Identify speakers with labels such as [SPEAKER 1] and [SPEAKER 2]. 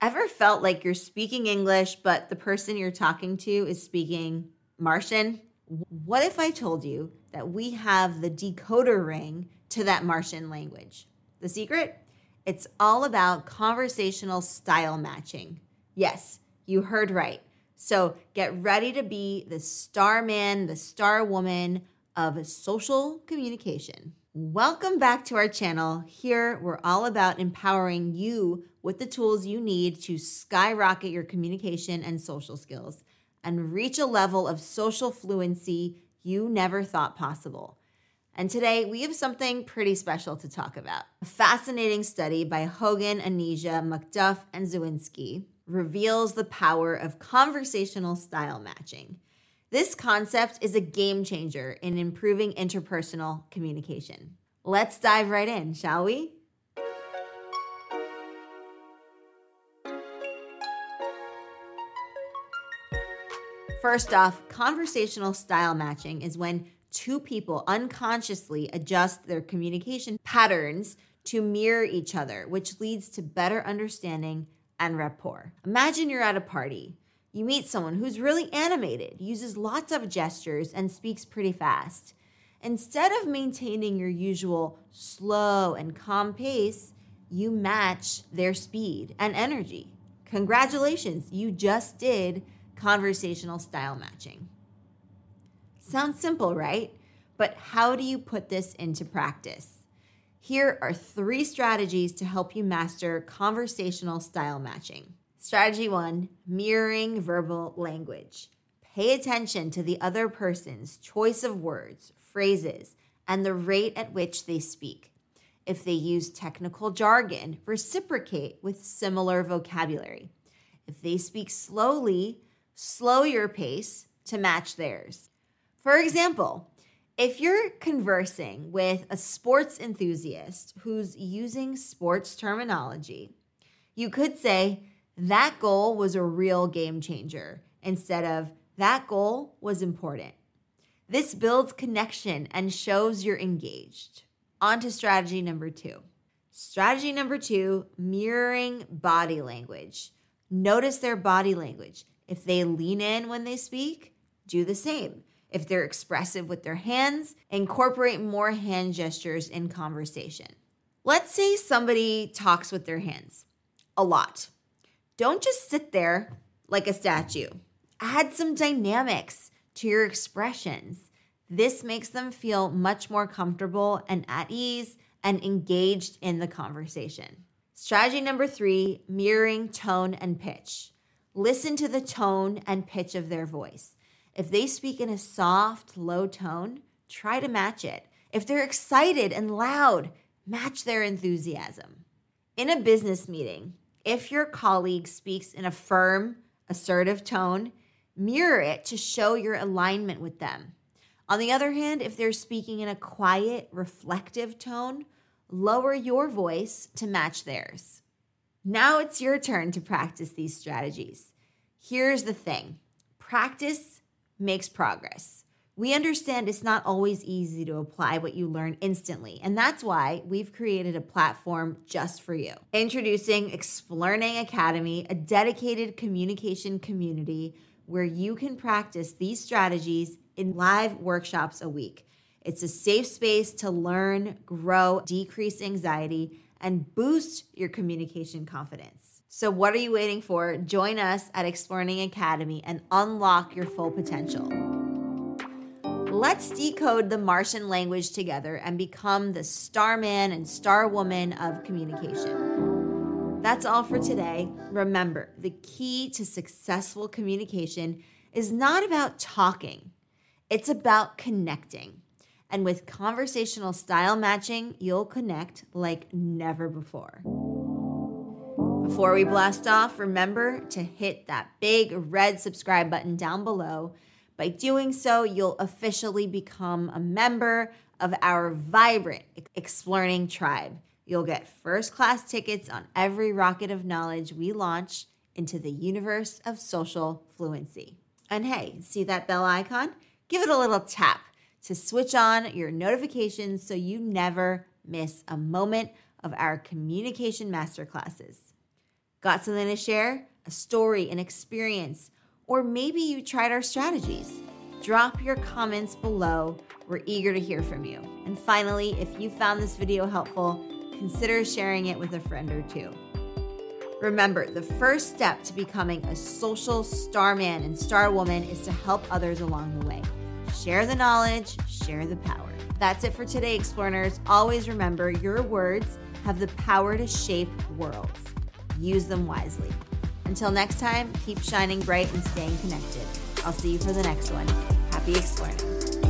[SPEAKER 1] Ever felt like you're speaking English, but the person you're talking to is speaking Martian? What if I told you that we have the decoder ring to that Martian language? The secret? It's all about conversational style matching. Yes, you heard right. So get ready to be the star man, the star woman of social communication. Welcome back to our channel. Here, we're all about empowering you with the tools you need to skyrocket your communication and social skills and reach a level of social fluency you never thought possible. And today, we have something pretty special to talk about. A fascinating study by Hoegen, Aneja, McDuff, and Czerwinski reveals the power of conversational style matching. This concept is a game changer in improving interpersonal communication. Let's dive right in, shall we? First off, conversational style matching is when two people unconsciously adjust their communication patterns to mirror each other, which leads to better understanding and rapport. Imagine you're at a party. You meet someone who's really animated, uses lots of gestures, and speaks pretty fast. Instead of maintaining your usual slow and calm pace, you match their speed and energy. Congratulations, you just did conversational style matching. Sounds simple, right? But how do you put this into practice? Here are three strategies to help you master conversational style matching. Strategy one mirroring verbal language. Pay attention to the other person's choice of words, phrases, and the rate at which they speak. If they use technical jargon, reciprocate with similar vocabulary. If they speak slowly, slow your pace to match theirs. For example, if you're conversing with a sports enthusiast who's using sports terminology, you could say, that goal was a real game changer instead of that goal was important. This builds connection and shows you're engaged. On to strategy number two. Strategy number two mirroring body language. Notice their body language. If they lean in when they speak, do the same. If they're expressive with their hands, incorporate more hand gestures in conversation. Let's say somebody talks with their hands a lot. Don't just sit there like a statue. Add some dynamics to your expressions. This makes them feel much more comfortable and at ease and engaged in the conversation. Strategy number three mirroring tone and pitch. Listen to the tone and pitch of their voice. If they speak in a soft, low tone, try to match it. If they're excited and loud, match their enthusiasm. In a business meeting, if your colleague speaks in a firm, assertive tone, mirror it to show your alignment with them. On the other hand, if they're speaking in a quiet, reflective tone, lower your voice to match theirs. Now it's your turn to practice these strategies. Here's the thing practice makes progress. We understand it's not always easy to apply what you learn instantly, and that's why we've created a platform just for you. Introducing Explearning Academy, a dedicated communication community where you can practice these strategies in live workshops a week. It's a safe space to learn, grow, decrease anxiety, and boost your communication confidence. So, what are you waiting for? Join us at Explearning Academy and unlock your full potential. Let's decode the Martian language together and become the starman and starwoman of communication. That's all for today. Remember, the key to successful communication is not about talking, it's about connecting. And with conversational style matching, you'll connect like never before. Before we blast off, remember to hit that big red subscribe button down below. By doing so, you'll officially become a member of our vibrant Explearning tribe. You'll get first class tickets on every rocket of knowledge we launch into the universe of social fluency. And hey, see that bell icon? Give it a little tap to switch on your notifications so you never miss a moment of our communication masterclasses. Got something to share? A story, an experience, or maybe you tried our strategies? Drop your comments below. We're eager to hear from you. And finally, if you found this video helpful, consider sharing it with a friend or two. Remember, the first step to becoming a social star man and star woman is to help others along the way. Share the knowledge, share the power. That's it for today, Explorers. Always remember your words have the power to shape worlds. Use them wisely. Until next time, keep shining bright and staying connected. I'll see you for the next one. Happy exploring.